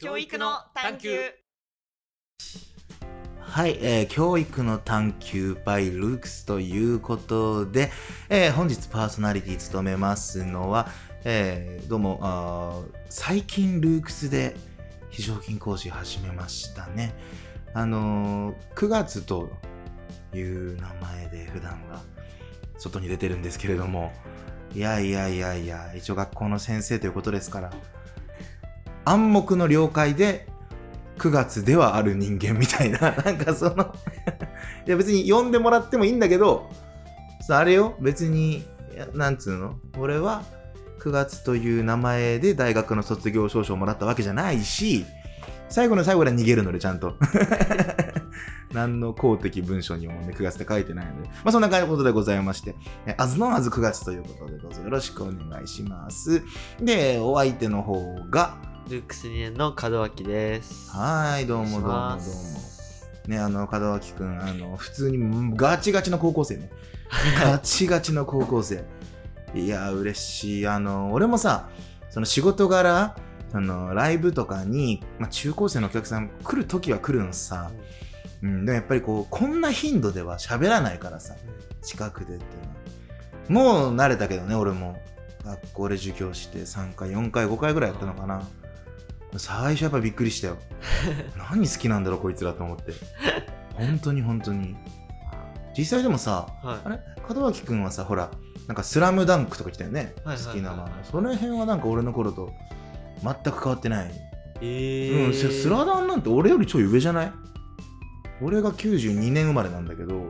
教育の探求はい、えー教育の探求 by ルークスということで、えー本日パーソナリティ務めますのは、えーどうもあー最近ルークスで非常勤講師始めましたね。あのー9月という名前で普段は外に出てるんですけれども、いやいやいやいや、一応学校の先生ということですから、暗黙の了解で9月ではある人間みたいな、なんかそのいや別に呼んでもらってもいいんだけど、あれよ、別に、いやなんつうの？俺は9月という名前で大学の卒業証書をもらったわけじゃないし、最後の最後で逃げるので、ちゃんと。何の公的文書にもね、9月って書いてないので。まあそんなことでございまして、えあずのあず9月ということで、どうぞよろしくお願いします。で、お相手の方が、ルックス2年の門脇ですはーい、どうもどうもどうも。ね、あの、門脇くん、あの、普通にガチガチの高校生ね。ガチガチの高校生。いや、嬉しい。あの、俺もさ、その仕事柄、そのライブとかに、まあ、中高生のお客さん来るときは来るのさ、うん、でもやっぱりこう、こんな頻度では喋らないからさ、近くでっていうのはもう慣れたけどね、俺も。学校で授業して3回、4回、5回ぐらいやったのかな。最初やっぱびっくりしたよ。何好きなんだろう、こいつらと思って。本当に本当に。実際でもさ、はいあれ？門脇くんはさ、ほら、なんかスラムダンクとか来たよね。好きな漫画。その辺はなんか俺の頃と全く変わってない。えー、うん、ススラダンなんて俺よりちょい上じゃない？俺が92年生まれなんだけど、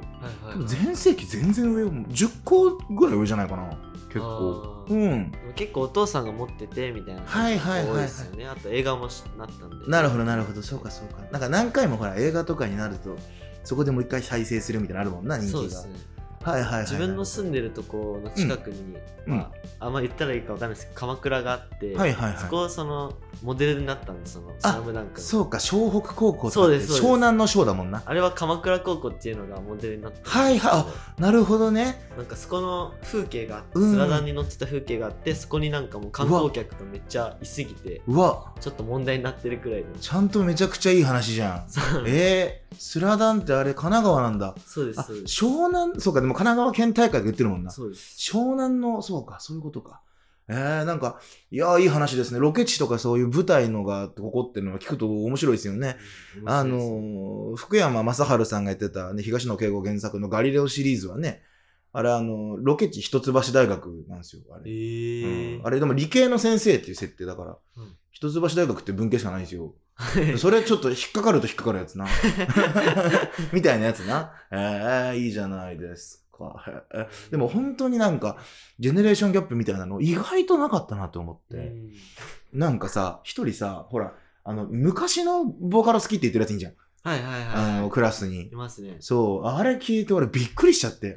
全盛期全然上よ。10個ぐらい上じゃないかな。結構。うん。結構お父さんが持っててみたいなはいはいはいはいですよねあと映画もしなったんでなるほどなるほど。そうかそうか。なんか何回もほら映画とかになると、そこでもう一回再生するみたいなのあるもんな、人気が。そうですねはいはいはいはい。自分の住んでるとこの近くに、うん。まあ、あんま言ったらいいかわかんないですけど鎌倉があって、はいはいはい。そこそのモデルになったんですそのスあラムダンクの。そうか、湘北高校そうです湘南の湘だもんな。あれは鎌倉高校っていうのがモデルになってるはいはい。あなるほどね。なんかそこの風景があって、うん。スラダンに乗ってた風景があってそこになんかもう観光客がめっちゃいすぎてうわ、ちょっと問題になってるくらいの。ちゃんとめちゃくちゃいい話じゃん。そう。えー、スラダンってあれ神奈川なんだ。あそうです湘南、そうか、でも神奈川県大会で言ってるもんな。そうです湘南の、そうか、そういうことか。えー、なんか、いやー、いい話ですね。ロケ地とかそういう舞台のがここっていうのは聞くと面白いですよね。あのー福山雅治さんがやってた、ね、東野圭吾原作のガリレオシリーズはね、あれあの、ロケ地一橋大学なんですよ、あえれ。ーうんあれでも理系の先生っていう設定だから、うん一橋大学って文系しかないんですよ。それちょっと引っかかると引っかかるやつな。みたいなやつな。えー、いいじゃないですか。えーでも本当になんか、ジェネレーションギャップみたいなの意外となかったなと思って。うんなんかさ、一人さ、ほら、あの、昔のボーカル好きって言ってるやついいんじゃん。はいはいあの、はいクラスにい。ますねそう、あれ聞いて俺びっくりしちゃって。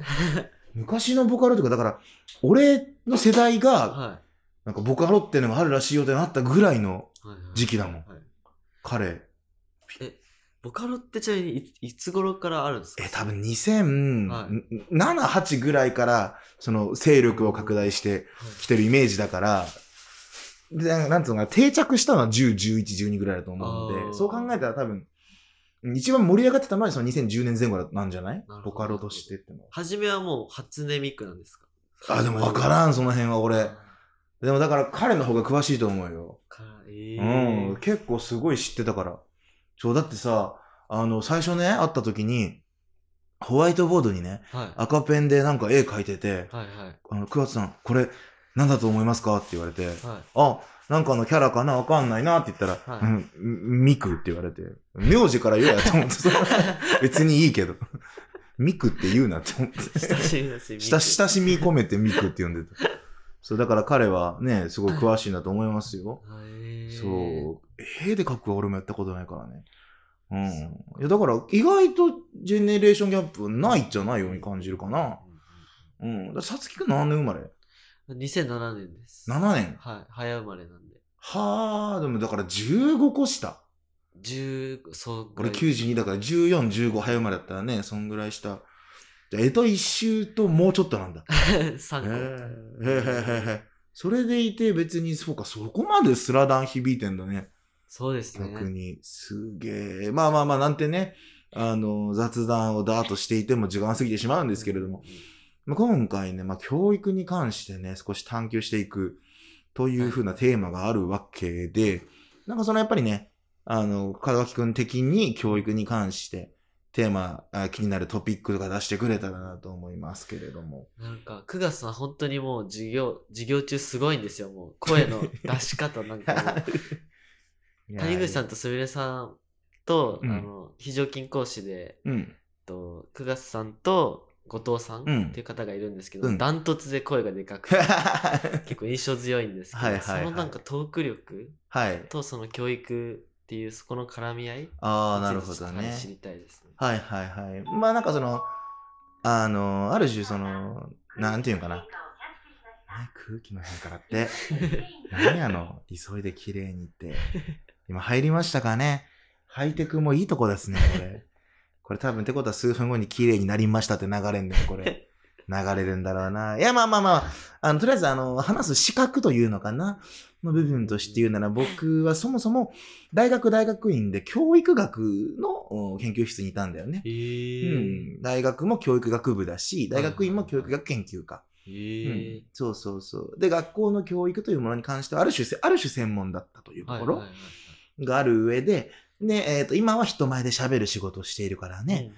昔のボカロとか、だから、俺の世代が、はなんかボカロっていうのがあるらしいよってなったぐらいのいはいはい時期だもんはい彼。ボカロってちなみにいいつ頃からあるんですか？え、多分2007、はい。8ぐらいから、その勢力を拡大してきてるイメージだから、で、なんつうのかな、定着したのは10、11、12ぐらいだと思うのあー。で、そう考えたら多分、一番盛り上がってたのはその2010年前後なんじゃない？ボカロとしてってのは。初めはもう初音ミクなんですか？あ、でも分からん、その辺は俺。でもだから彼の方が詳しいと思うよ。かえうーん。結構すごい知ってたから。そう、だってさ、あの、最初ね、会った時に、ホワイトボードにね、はい赤ペンでなんか絵描いてて、はいはいあの、桑田さん、これ、何だと思いますか？って言われて、はいあ、なんかのキャラかな？わかんないなって言ったら、はいうん、ミクって言われて、名字から言えやと思って、別にいいけど、ミクって言うなって思って。親しみ親しみ込めてミクって呼んでた。そう、だから彼はね、すごい詳しいんだと思いますよ。そそう。絵で描くは俺もやったことないからね。うん。いや、だから意外とジェネレーションギャップないじゃないように感じるかな。うん。さつきくん何年生まれ？2007年です。?7 年。はい。早生まれなんで。はあ、でもだから15個下。10、そうぐ俺らい。92だから14、15早生まれだったらね、そんぐらい下。じゃあ、江戸一周ともうちょっとなんだ。3個。へえへえへえ。それでいて別に、そうか、そこまでスラダン響いてんだね。そうですね。逆に。すげえ。まあまあまあ、なんてね、あの、雑談をダーッとしていても時間が過ぎてしまうんですけれども、まあ、今回ね、まあ、教育に関してね、少し探求していくというふうなテーマがあるわけで、なんかそのやっぱりね、あの、門脇くん的に教育に関してテーマあ、気になるトピックとか出してくれたらなと思いますけれども。なんか、9月さん本当にもう授業、授業中すごいんですよ。もう声の出し方なんかも う。谷口さんとすみれさんと、うんあの、非常勤講師で、うん。と、9月さんと後藤さんうんっていう方がいるんですけど、うんダントツで声がでかくて、結構印象強いんですけど、はいそのなんかトーク力はい。とその教育っていうそこの絡み合いああ、なるほどね。知りたいですね。はいはいはい。まあなんかその、あの、ある種その、なんていうのかな。ね、空気の変化だって。何やの、急いで綺麗にって。今入りましたかねハイテクもいいとこですね、これ。これ多分ってことは数分後に綺麗になりましたって流れんだよ、これ。流れるんだろうな。いや、まあまあまあ、あの、とりあえず、あの、話す資格というのかなの部分として言うなら、僕はそもそも大学大学院で教育学のお研究室にいたんだよね。え。うー、ん。大学も教育学部だし、大学院も教育学研究科。えうーん、そうそうそう。で、学校の教育というものに関しては、ある種せ、ある種専門だったというところがある上で、で、えっ、と、今は人前で喋る仕事をしているからね、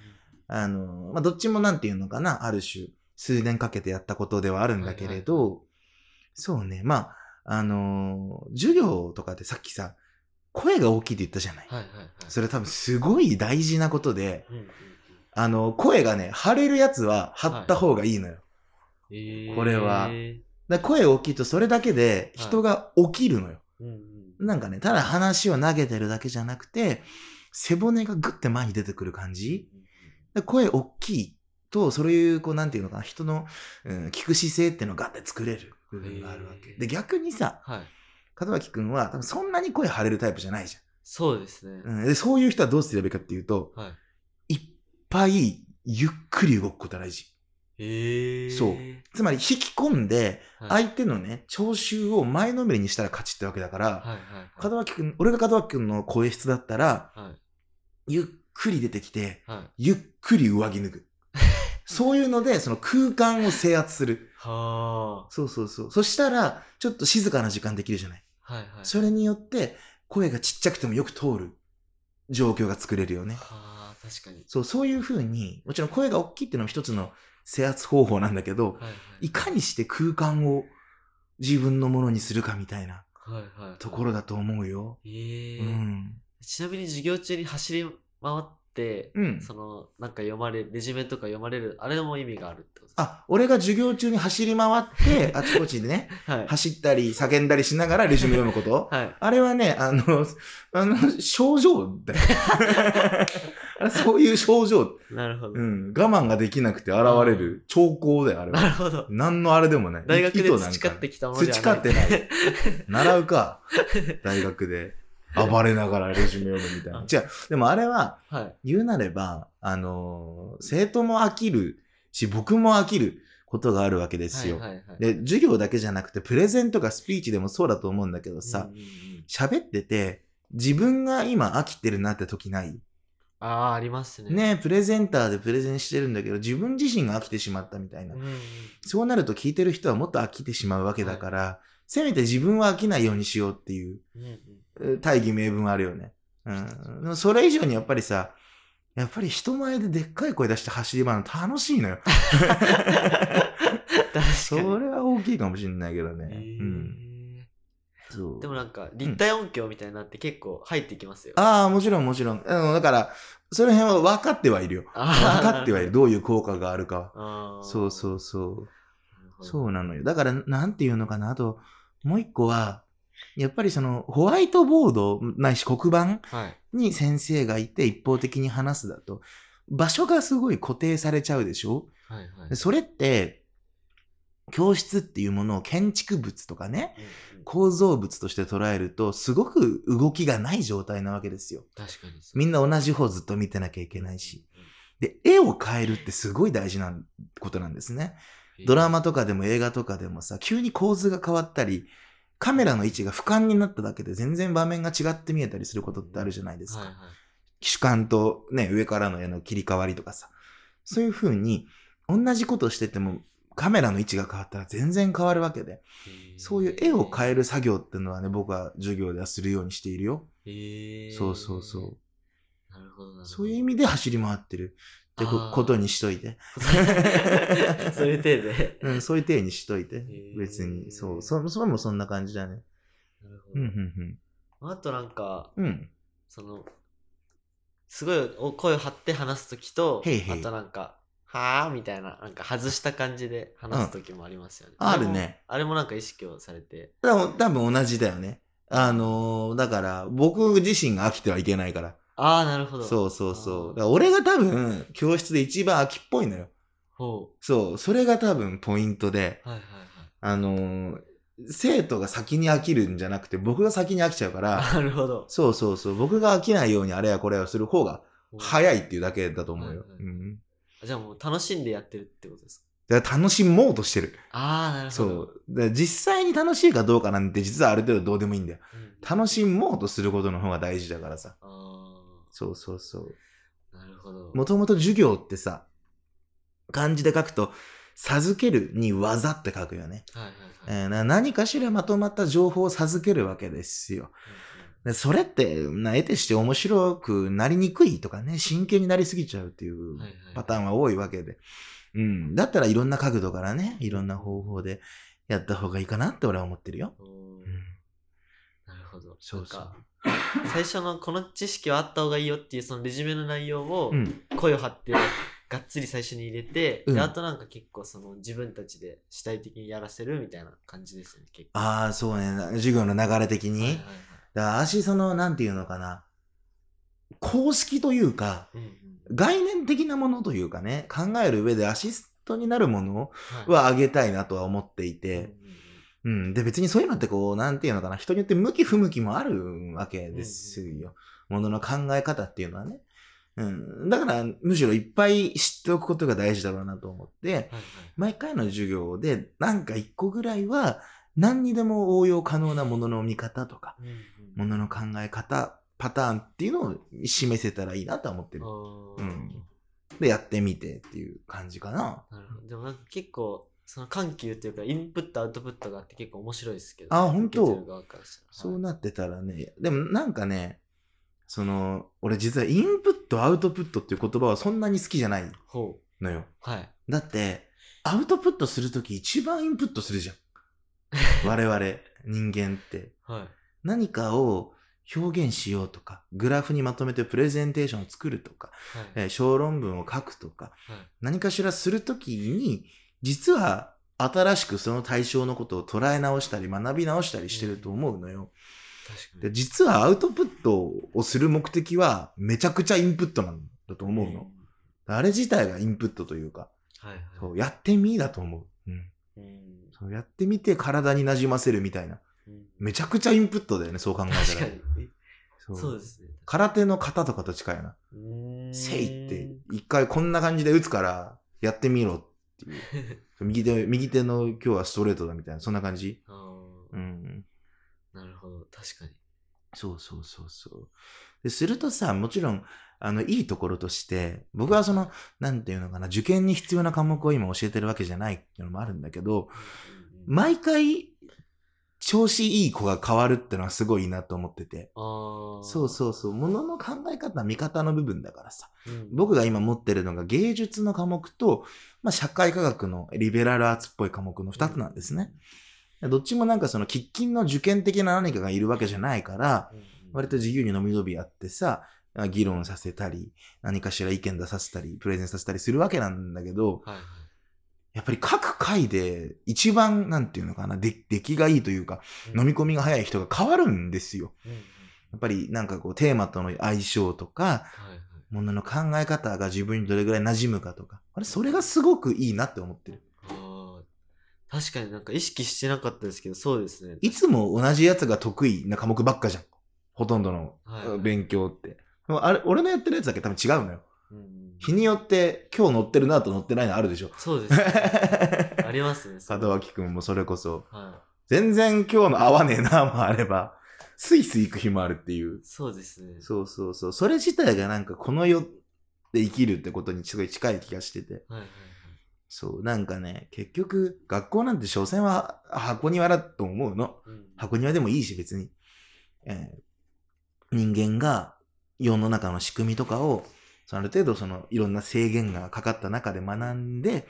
あの、まあ、どっちもなんていうのかな、ある種、数年かけてやったことではあるんだけれど、はいはい。そうね、まあ、あのー授業とかでさっきさ、声が大きいって言ったじゃない。はいはいはい。それ多分すごい大事なことで、うんうんうんあの、声がね、張れるやつは張った方がいいのよ。えー、これは声大きいとそれだけで人が起きるのよ。うんうんなんかね、ただ話を投げてるだけじゃなくて、背骨がグッて前に出てくる感じ。で声大きいと、そういう、こう、なんていうのかな、人の、うん、聞く姿勢っていうのをガッて作れる部分があるわけ。で、逆にさ、はい。門脇くんは、多分そんなに声張れるタイプじゃないじそうですね。ゃん。うん、で、そういう人はどうすればいいかっていうと、はい。いっぱいゆっくり動くことが大事。えー、そうつまり、引き込んで、はい、相手のね、聴衆を前のめりにしたら勝ちってわけだから、はいはいはい。門脇くん、俺が門脇くんの声質だったら、はい。ゆっくり出てきて、はい。ゆっくり上着脱ぐ。そういうので、その空間を制圧する。はそうそうそう。そしたら、ちょっと静かな時間できるじゃない。あ。はいはい。それによって、声がちっちゃくてもよく通る状況が作れるよね。はあ、確かに。そう、そういうふうに、もちろん声が大きいっていうのも一つの制圧方法なんだけど、はいはい。いかにして空間を自分のものにするかみたいなはいはい。ところだと思うよ。えーうん。ちなみに授業中に走り回って、うん。その、なんか読まれる、レジュメとか読まれる、あれも意味があるってことあ、俺が授業中に走り回って、あちこちでね、はい。走ったり叫んだりしながらレジュメ読むことはい。あれはね、あの、あの、症状だよ。そういう症状。なるほど。うん。我慢ができなくて現れる兆候だよ、あれは。なるほど。何のあれでもない。大学で培ってきたものじゃない。培ってない。習うか。大学で。暴れながらレジュメ読むみたいな。違う。でもあれは、はい。言うなれば、あの生徒も飽きるし、僕も飽きることがあるわけですよ。はいはいはい。で、授業だけじゃなくて、プレゼンとかスピーチでもそうだと思うんだけどさ、うんうんうん喋ってて、自分が今飽きてるなって時ない？ああ、ありますね。ねプレゼンターでプレゼンしてるんだけど、自分自身が飽きてしまったみたいなうん。うん。そうなると聞いてる人はもっと飽きてしまうわけだから、せめて自分は飽きないようにしようっていううんうんえー大義名分あるよね。うん。でもそれ以上にやっぱりさ、やっぱり人前ででっかい声出して走り回るの楽しいのよ。確かそに。れは大きいかもしれないけどね。うん。そう。でもなんか、立体音響みたいになって結構入ってきますよ。ああ、もちろんもちろん。あのだから、その辺は分かってはいるよ。あ分かってはいる。どういう効果があるかは。そうそうそう。う。そうなのよ。だから、なんていうのかな。あと、もう一個は、やっぱりその、ホワイトボードないし黒板はい。に先生がいて一方的に話すだと、場所がすごい固定されちゃうでしょ？はいはいで。それって、教室っていうものを建築物とかね、うんうん構造物として捉えると、すごく動きがない状態なわけですよ。確かに。みんな同じ方ずっと見てなきゃいけないし。で、絵を変えるってすごい大事なことなんですね。ドラマとかでも映画とかでもさ、急に構図が変わったり、カメラの位置が俯瞰になっただけで全然場面が違って見えたりすることってあるじゃないですか。はいはい。主観とね、上からの絵の切り替わりとかさ。そういう風に、同じことしてても、カメラの位置が変わったら全然変わるわけで、そういう絵を変える作業っていうのはね、僕は授業ではするようにしているよ。そうそうそう。なるほどなるほど。そういう意味で走り回ってるってことにしといて。そういう体で。うん、そういう体にしといて別に。そう。そ、それもそんな感じだね。なるほうん、うど。ん、あとなんか、うん。うん。その、すごいお声を張って話すときと、へいへいあとなんか、はぁみたいな、なんか外した感じで話すときもありますよね。うんあるねあれも。なんか意識をされて。多分同じだよね。あのーだから、僕自身が飽きてはいけないから。ああ、なるほど。そうそうそう。だから俺が多分、教室で一番飽きっぽいのよ。ほそう。それが多分ポイントで、う。はいはいあのー生徒が先に飽きるんじゃなくて、僕が先に飽きちゃうから、はい。なるほど。そうそうそう。僕が飽きないようにあれやこれやする方が早い。いっていうだけだと思うよ。はいはいうん。じゃあもう楽しんでやってるってことですか？だから楽しもうとしてる。ああ、なるほそど。う。で実際に楽しいかどうかなんて実はある程度どうでもいいんだよ。うん。楽しもうとすることの方が大事だからさ。あそうそうそう。あ、なるほど。もともと授業ってさ、漢字で書くと、授けるに技って書くよね。はいはいはい。え何かしらまとまった情報を授けるわけですよ。でそれって、な得てして面白くなりにくいとかね、真剣になりすぎちゃうっていうはいはいパターンは多いわけで。うん。だったらいろんな角度からね、いろんな方法でやった方がいいかなって俺は思ってるよ。うん。なるほど。そうか最初のこの知識はあった方がいいよっていうそのレジュメの内容をうん。声を張ってがっつり最初に入れて、うんであとなんか結構その自分たちで主体的にやらせるみたいな感じですよね結構。ああ、そうね。な授業の流れ的に。はいはいはいだから、足その、なんていうのかな。公式というか、うんうん概念的なものというかね、考える上でアシストになるものはいはあげたいなとは思っていうんて、うんうん。で、別にそういうのってこう、なんていうのかな、人によって向き不向きもあるわけですよ。ものの考え方っていうのはね。うん。だから、むしろいっぱい知っておくことが大事だろうなと思って、はいはい毎回の授業で、なんか一個ぐらいは、何にでも応用可能なものの見方とか、うんうんものの考え方、パターンっていうのを示せたらいいなとは思ってるうんで、やってみてっていう感じかな。なるほど。でもなんか結構その緩急というかインプットアウトプットがあって結構面白いですけど、あ本当？そうなってたらね、でもなんかね、その、俺実はインプット、アウトプットっていう言葉はそんなに好きじゃないほのよ。う。はい。だって、アウトプットするとき一番インプットするじゃん。我々、人間って。はい。何かを表現しようとか、グラフにまとめてプレゼンテーションを作るとか、はい。えー小論文を書くとか、はい何かしらするときに、実は新しくその対象のことを捉え直したり学び直したりしてると思うのよ。で確かに。実はアウトプットをする目的はめちゃくちゃインプットなんだと思うの。あれ自体がインプットというか、はいはい。そうやってみだと思う。うん。うんそうやってみて体に馴染ませるみたいな。うんめちゃくちゃインプットだよね、そう考えたら。そうそうですね。空手の型とかと近いな。せいって、一回こんな感じで打つから、やってみろっていう。右手、右手の今日はストレートだみたいな、そんな感じ？うん。なるほど。確かに。そうそうそうそう。でするとさ、もちろん、あの、いいところとして、僕はその、なんていうのかな、受験に必要な科目を今教えてるわけじゃないっていうのもあるんだけど、毎回、調子いい子が変わるってのはすごいいいなと思ってて。そうそうそう。ものの考え方、見方の部分だからさ。うん。僕が今持ってるのが芸術の科目と、まあ、社会科学のリベラルアーツっぽい科目の二つなんですね。どっちもなんかその喫緊の受験的な何かがいるわけじゃないから、うんうん。割と自由に伸び伸びやってさ、議論させたり、何かしら意見出させたり、プレゼンさせたりするわけなんだけど、はいはい。やっぱり各回で一番、なんていうのかな、で出来がいいというか、飲み込みが早い人が変わるんですよ。うんうん。やっぱりなんかこうテーマとの相性とか、はいはい。ものの考え方が自分にどれぐらい馴染むかとか、あれ、それがすごくいいなって思ってる。確かになんか意識してなかったですけど、そうですね。いつも同じやつが得意な科目ばっかじゃん。ほとんどのはいはい勉強って。でもあれ、俺のやってるやつだけ多分違うのよ。日によって今日乗ってるなと乗ってないのあるでしょ。そうですね。ありますね。門脇くんもそれこそ。は全然今日の合わねえなもあれば、スイスイ行く日もあるっていうい。。そうですね。そうそうそう。それ自体がなんかこの世で生きるってことにすごい近い気がしてて。はいはいはい。そう、なんかね、結局、学校なんて所詮は箱庭だと思うの。うん箱庭でもいいし別に。えー人間が世の中の仕組みとかを、そのある程度そのいろんな制限がかかった中で学んで、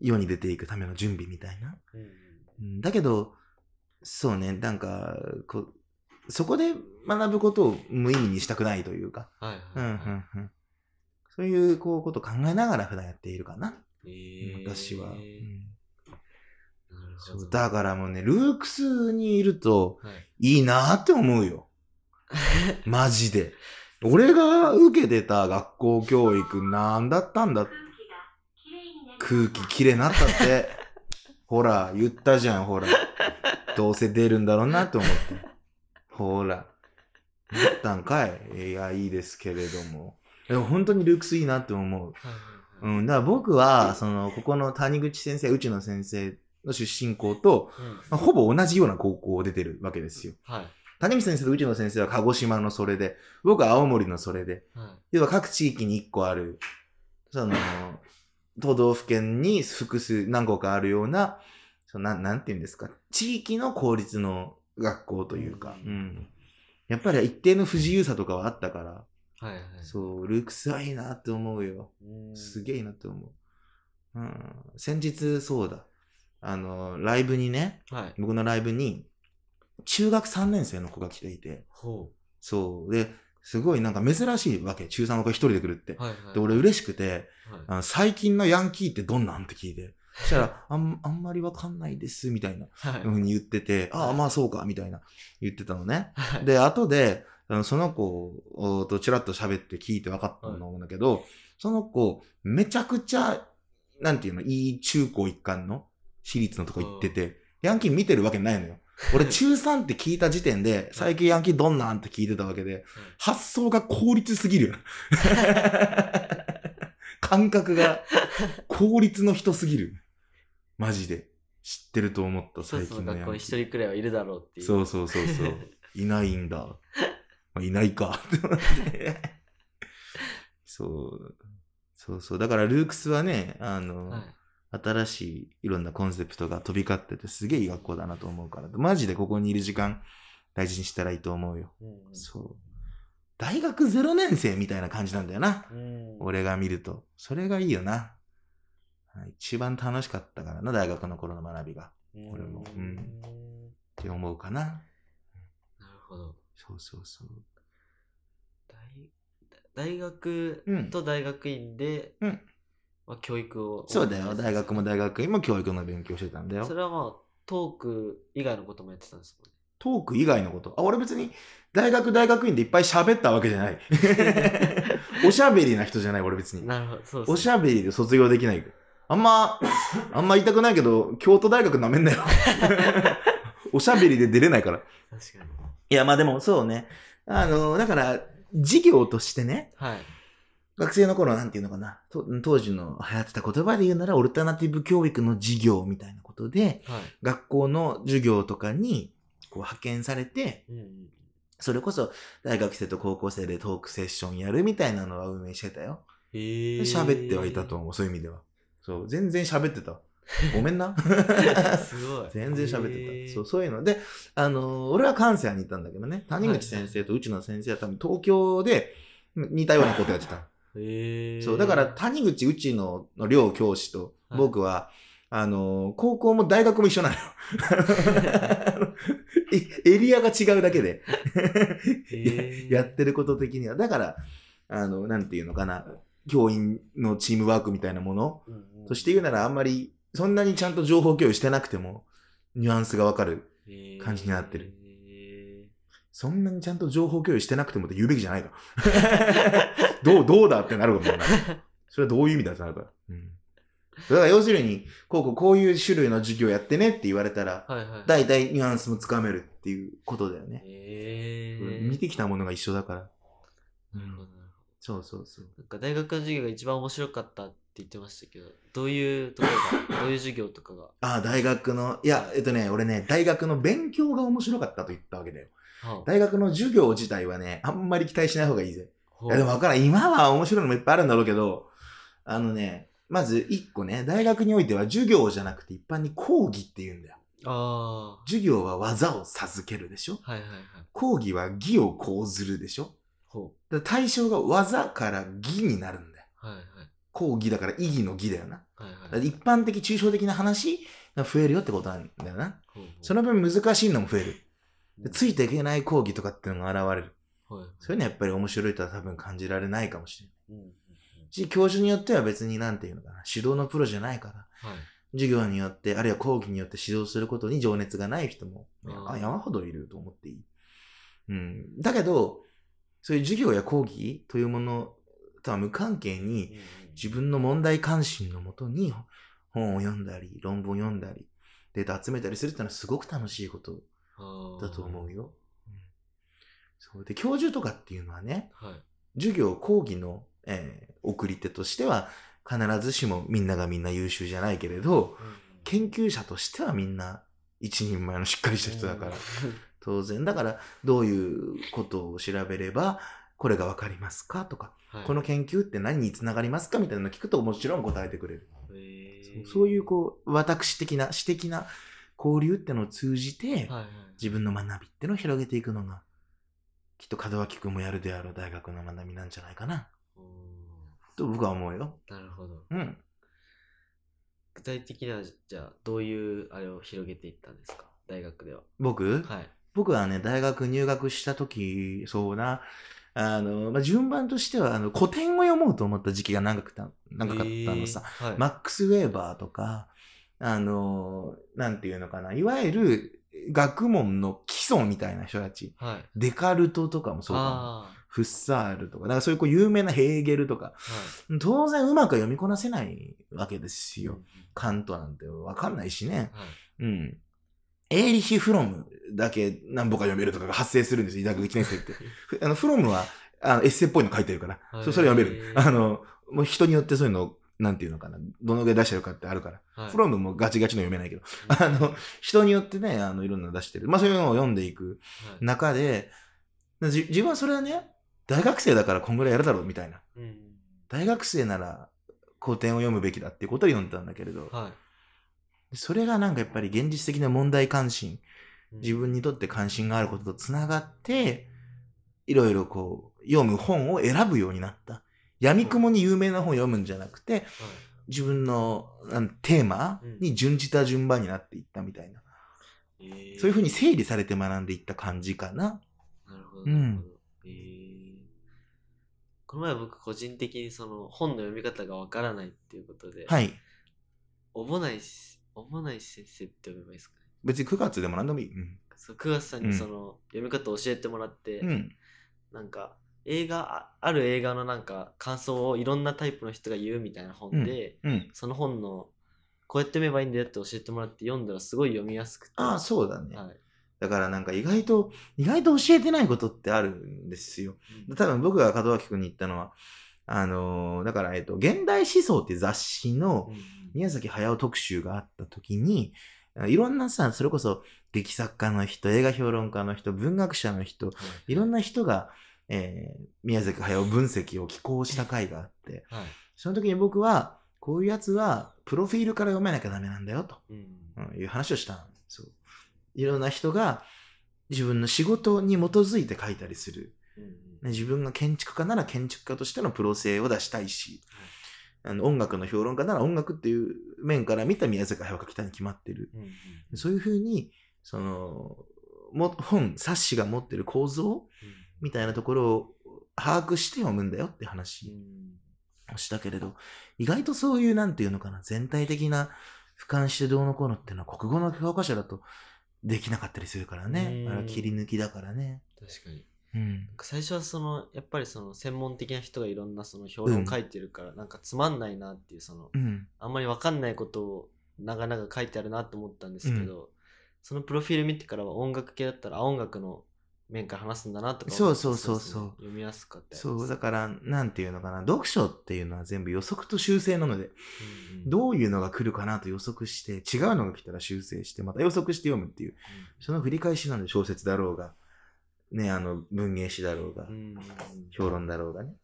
世に出ていくための準備みたいな。うんだけど、そうね、なんか、こう、そこで学ぶことを無意味にしたくないというか、そういうこうことを考えながら普段やっているかな、えー私は、うん。そう。だからもうね、ルークスにいるとはい。いいなって思うよ。マジで。俺が受けてた学校教育なんだったんだ空気きれいになったって。ほら、言ったじゃん、ほら。どうせ出るんだろうなと思って。ほら。なったんかいいや、いいですけれども。でも本当にルークスいいなって思う。うん、だから僕は、その、ここの谷口先生、内野先生の出身校と、うんまあほぼ同じような高校を出てるわけですよ。はい。谷口先生と内野先生は鹿児島のそれで、僕は青森のそれで、は要は各地域に1個ある、その、都道府県に複数、何個かあるような、そのなん、なんて言うんですか、地域の公立の学校というか、ううんん。やっぱり一定の不自由さとかはあったから、い。はいはい。そう、ルークスはいいなって思うよ。うん。すげえなって思う。うん。先日、そうだ。あの、ライブにね、はい。僕のライブに、中学3年生の子が来ていて、ほそう。で、すごいなんか珍しいわけ。中3の子一人で来るってう。。はいはい。で、俺嬉しくて、はいあの最近のヤンキーってどんなんって聞いて。そしたら、あんあんまりわかんないです、みたいなはいふうに言ってて、ああ、まあそうか、みたいな言ってたのね。はい。で、後で、その子とちらっと喋って聞いて分かったと思うんだけど、その子、めちゃくちゃ、なんていうの、いい中高一貫の私立のとこ行ってて、ヤンキー見てるわけないのよ。俺中3って聞いた時点で、最近ヤンキーどんなんって聞いてたわけで、発想が効率すぎるよ。感覚が効率の人すぎる。マジで。知ってると思った、一最近のヤンキー。一人くらいはいるだろうっていう。そうそうそうそう。いないんだ。まあ、いないか。そう。そうそう。だからルークスはね、あの、はい。新しいいろんなコンセプトが飛び交っててすげえいい学校だなと思うから、マジでここにいる時間大事にしたらいいと思うよ。うんそう。大学0年生みたいな感じなんだよな。うん。俺が見ると。それがいいよな。はい一番楽しかったからな、大学の頃の学びが。うん、俺もうんなるって思うかな。ほど。そうそうそう。大大学うんと大学院で、うんまあ、教育を。そうだよ。大学も大学院も教育の勉強してたんだよそ。れはまあ、トーク以外のこともやってたんですもんね。トーク以外のこと？あ、俺別に大学大学院でいっぱい喋ったわけじゃない。おしゃべりな人じゃない、俺別に。なるほど。そうですねおしゃべりで卒業できない。あんま、あんま言いたくないけど、京都大学なめんなよ。おしゃべりで出れないから。確かに。いや、まあでもそうね。あの、だから、授業としてね、はい。学生の頃なんていうのかな。と当時の流行ってた言葉で言うなら、オルタナティブ教育の授業みたいなことで、はい。学校の授業とかにこう派遣されて、うんうん。それこそ大学生と高校生でトークセッションやるみたいなのは運営してたよ。喋ってはいたと思う、そういう意味では。そう、全然喋ってた。ごめんな。すごい。全然喋ってた。そう、そういうので、あのー俺は関西に行ったんだけどね、谷口先生と内野先生は多分東京で似たようなことやってた。そう、だから谷口内野の両教師と僕は、あのー高校も大学も一緒なのよ。えエリアが違うだけで。やってること的には。だから、あの、なんていうのかな、教員のチームワークみたいなものうんうんとして言うならあんまり、そんなにちゃんと情報共有してなくても、ニュアンスがわかる。感じになってるへそんなにちゃんと情報共有してなくてもって言うべきじゃないか。どう、どうだってなるかもな。それはどういう意味だってなるから。うん。だから要するに、こうこうこういう種類の授業やってねって言われたら、ーはいはい。大体ニュアンスもつかめるっていうことだよね。へえ。見てきたものが一緒だから。なるほどなるそうそうそう。なんか大学の授業が一番面白かったって言ってましたけど、どういうところが、どういう授業とかが？ああ、大学の、いや、えっとね、俺ね、大学の勉強が面白かったと言ったわけだよ。はあ大学の授業自体はね、あんまり期待しない方がいいぜ。ほいうやでも分からん。今は面白いのもいっぱいあるんだろうけど、あのね、まず一個ね、大学においては授業じゃなくて一般に講義って言うんだよ。あ授業は技を授けるでしょあ、はいはいはい。講義は義を講ずるでしょほだから対象が技から義になるんだよ。う。はいはい。講義だから意義の義だよな。はいはい。一般的、抽象的な話が増えるよってことなんだよな。ほうほうその分難しいのも増える。うんついていけない講義とかっていうのが現れる。はいはいそういうのはやっぱり面白いとは多分感じられないかもしれない。うんし、教授によっては別になんていうのかな、指導のプロじゃないから、はい。授業によって、あるいは講義によって指導することに情熱がない人も、あ山ほどいると思っていい。うん。だけど、そういう授業や講義というものとは無関係に、自分の問題関心のもとに本を読んだり、論文を読んだり、データ集めたりするっていうのはすごく楽しいことだと思うよ。うんそうで、教授とかっていうのはね、はい。授業、講義の、えー送り手としては、必ずしもみんながみんな優秀じゃないけれど、研究者としてはみんな一人前のしっかりした人だから、当然。だから、どういうことを調べれば、これがわかりますかとか、はいこの研究って何につながりますかみたいなのを聞くともちろん答えてくれる。そういうこう、私的な、私的な交流ってのを通じて。自分の学びってのを広げていくのが、きっと門脇くんもやるであろう大学の学びなんじゃないかな。おと僕は思うよ。ーなるほど。うん。具体的には、じゃあ、どういうあれを広げていったんですか？大学では。僕、はい。僕はね、大学入学した時、そうな、あの、まあ、順番としては、あの、古典を読もうと思った時期が長くた、長かったのさ。へーはい。マックス・ウェーバーとか、あの、なんていうのかな、いわゆる学問の基礎みたいな人たち。はい。デカルトとかもそうかも。あフッサールとか、だからそういうこう有名なヘーゲルとか、あ。はい。当然うまく読みこなせないわけですよ。うんカントなんてわかんないしね。はい。うん。エーリヒ・フロムだけ何本か読めるとかが発生するんですよ、大学1年生って。ふ あのフロムはあのエッセイっぽいの書いてるから、はいそそれ読める。あの、もう人によってそういうの、なんていうのかな、どのぐらい出してるかってあるから。はいフロムもガチガチの読めないけど、うんあの、人によってね、あの、いろんなの出してる。まあそういうのを読んでいくはい中で、じ自分はそれはね、大学生だからこんぐらいやるだろうみたいな。うん大学生なら古典を読むべきだっていうことを読んでたんだけれど、はい。それがなんかやっぱり現実的な問題関心、うん自分にとって関心があることとつながって、いろいろこう、読む本を選ぶようになった。闇雲に有名な本を読むんじゃなくて、はい自分のテーマに準じた順番になっていったみたいな。えーそういうふうに整理されて学んでいった感じかな。なるほど。えーこの前僕個人的にその本の読み方がわからないっていうことで、はい。おぼないし、おぼない先生って呼べばいいですかね？別に9月でも何でもいい。うん。そう、9月さんうんにその読み方を教えてもらって、うん。なんか映画、あある映画のなんか感想をいろんなタイプの人が言うみたいな本で、うん。その本のこうやって読めばいいんだよって教えてもらって読んだらすごい読みやすくて。ああ、そうだね。はい。だからなんか意外と、意外と教えてないことってあるんですよ。多分僕が門脇君に言ったのは、あのーだから、えっと、現代思想って雑誌のうん宮崎駿特集があった時に、いろんなさ、それこそ劇作家の人、映画評論家の人、文学者の人、いろんな人が、えー宮崎駿分析を寄稿した回があって、はい。その時に僕は、こういうやつは、プロフィールから読めなきゃダメなんだよ、と、いう話をしたんですよ。いろんな人が、自分の仕事に基づいて書いたりする。自分が建築家なら建築家としてのプロ性を出したいし、あの音楽の評論家なら音楽っていう面から見た宮崎駿が書きたいに決まってる。うんうんそういうふうに、その、も本、冊子が持ってる構造みたいなところを把握して読むんだよってうん話うんをしたけれど、意外とそういう、なんていうのかな、全体的な俯瞰してどうのこうのっていうのは国語の教科書だとできなかったりするからね。うんあれは切り抜きだからね。確かに。うん。最初はそのやっぱりその専門的な人がいろんなその評論を書いてるから、なんかつまんないなっていうそのうん。あんまりわかんないことを長々書いてあるなと思ったんですけど、そのプロフィール見てからは音楽系だったらあ音楽の面から話すんだなとかそうそうそうそう読みやすかったりそう、だから、なんていうのかな、読書っていうのは全部予測と修正なので、うんうんどういうのが来るかなと予測して、違うのが来たら修正して、また予測して読むっていう、その繰り返しなんで小説だろうが、ね、あの、文芸誌だろうがう、んうん評論だろうがね。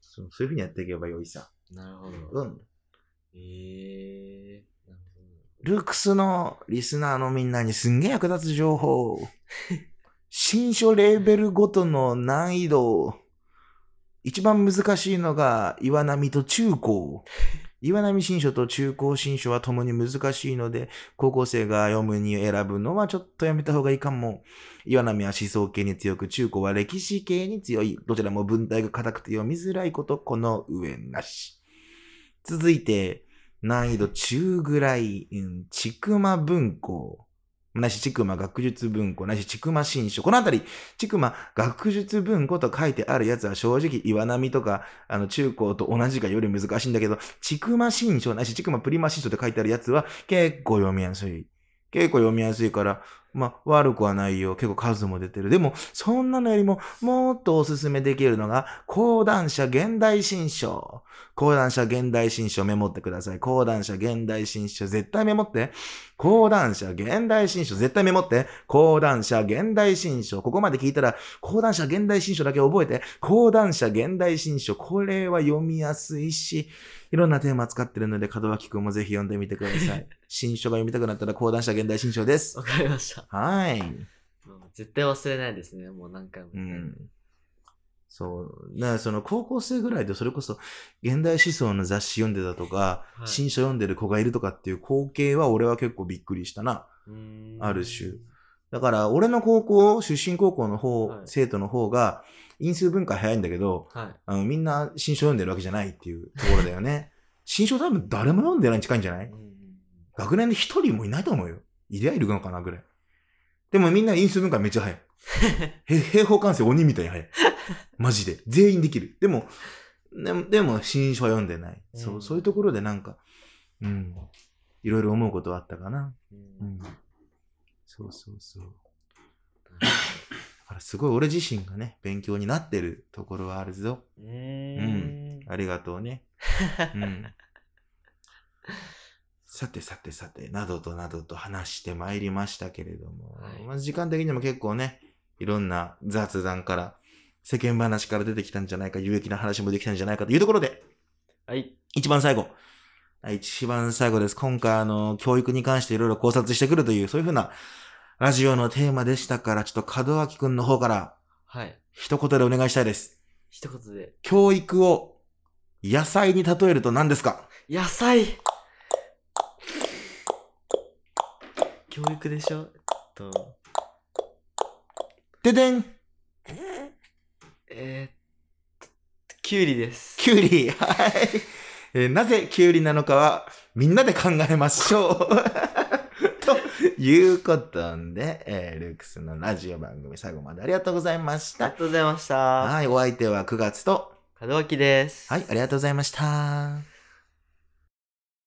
そうそういうふうにやっていけばよいさ。なるほど。うん。ええなるほルークスのリスナーのみんなにすんげえ役立つ情報。新書レーベルごとの難易度。一番難しいのが岩波と中高。岩波新書と中高新書は共に難しいので、高校生が読むに選ぶのはちょっとやめた方がいいかも。岩波は思想系に強く、中高は歴史系に強い。どちらも文体が硬くて読みづらいこと、この上なし。続いて、難易度中ぐらい、うん、ちくま文庫。なし、ちくま学術文庫、なし、ちくま新書。このあたり、ちくま学術文庫と書いてあるやつは正直岩波とか、あの、中高と同じかより難しいんだけど、ちくま新書、なし、ちくまプリマ新書って書いてあるやつは結構読みやすい。結構読みやすいから、まあ、悪くはないよ。結構数も出てる。でも、そんなのよりも、もっとおすすめできるのが、講談社現代新書。講談社現代新書メモってください。講談社現代新書絶対メモって。講談社現代新書絶対メモって。講談社現代新書。ここまで聞いたら、講談社現代新書だけ覚えて。講談社現代新書。これは読みやすいし、いろんなテーマ使ってるので、門脇くんもぜひ読んでみてください。新書が読みたくなったら講談社現代新書です。わかりました。はい。もう絶対忘れないですね。もう何回も。うん。そう。だからその高校生ぐらいでそれこそ現代思想の雑誌読んでたとか、はい新書読んでる子がいるとかっていう光景は俺は結構びっくりしたな。ある種だから俺の高校、出身高校の方、はい生徒の方が因数分解早いんだけど、はい。あのみんな新書読んでるわけじゃないっていうところだよね。新書多分誰も読んでないに近いんじゃない？学年で一人もいないと思うよ。いりゃいるのかなぐらい。でもみんな因数分解めっちゃ早い。へ平方完成鬼みたいに早い。マジで。全員できる。でも、でも、でも新書は読んでない。そうう、んそういうところでなんか、うん。いろいろ思うことはあったかな。うんうん。そうそうそう。だからすごい俺自身がね、勉強になってるところはあるぞ。うーん。ありがとうね。うん。さてさてさて、などとなどと話してまいりましたけれども、はいまあ時間的にも結構ね、いろんな雑談から、世間話から出てきたんじゃないか、有益な話もできたんじゃないかというところで、はい。一番最後。はい一番最後です。今回、あの、教育に関していろいろ考察してくるという、そういうふうなラジオのテーマでしたから、ちょっと門脇くんの方からはい。一言でお願いしたいです。一言で。教育を野菜に例えると何ですか？野菜教育でしょ？えっと、ででんえーっと、きゅうりです。キュウリはい、えーなぜキュウリなのかはみんなで考えましょう ということで、えールークスのラジオ番組最後までありがとうございましたありが。とうございました。はい、お相手は9月と、門脇です。はい、ありがとうございました。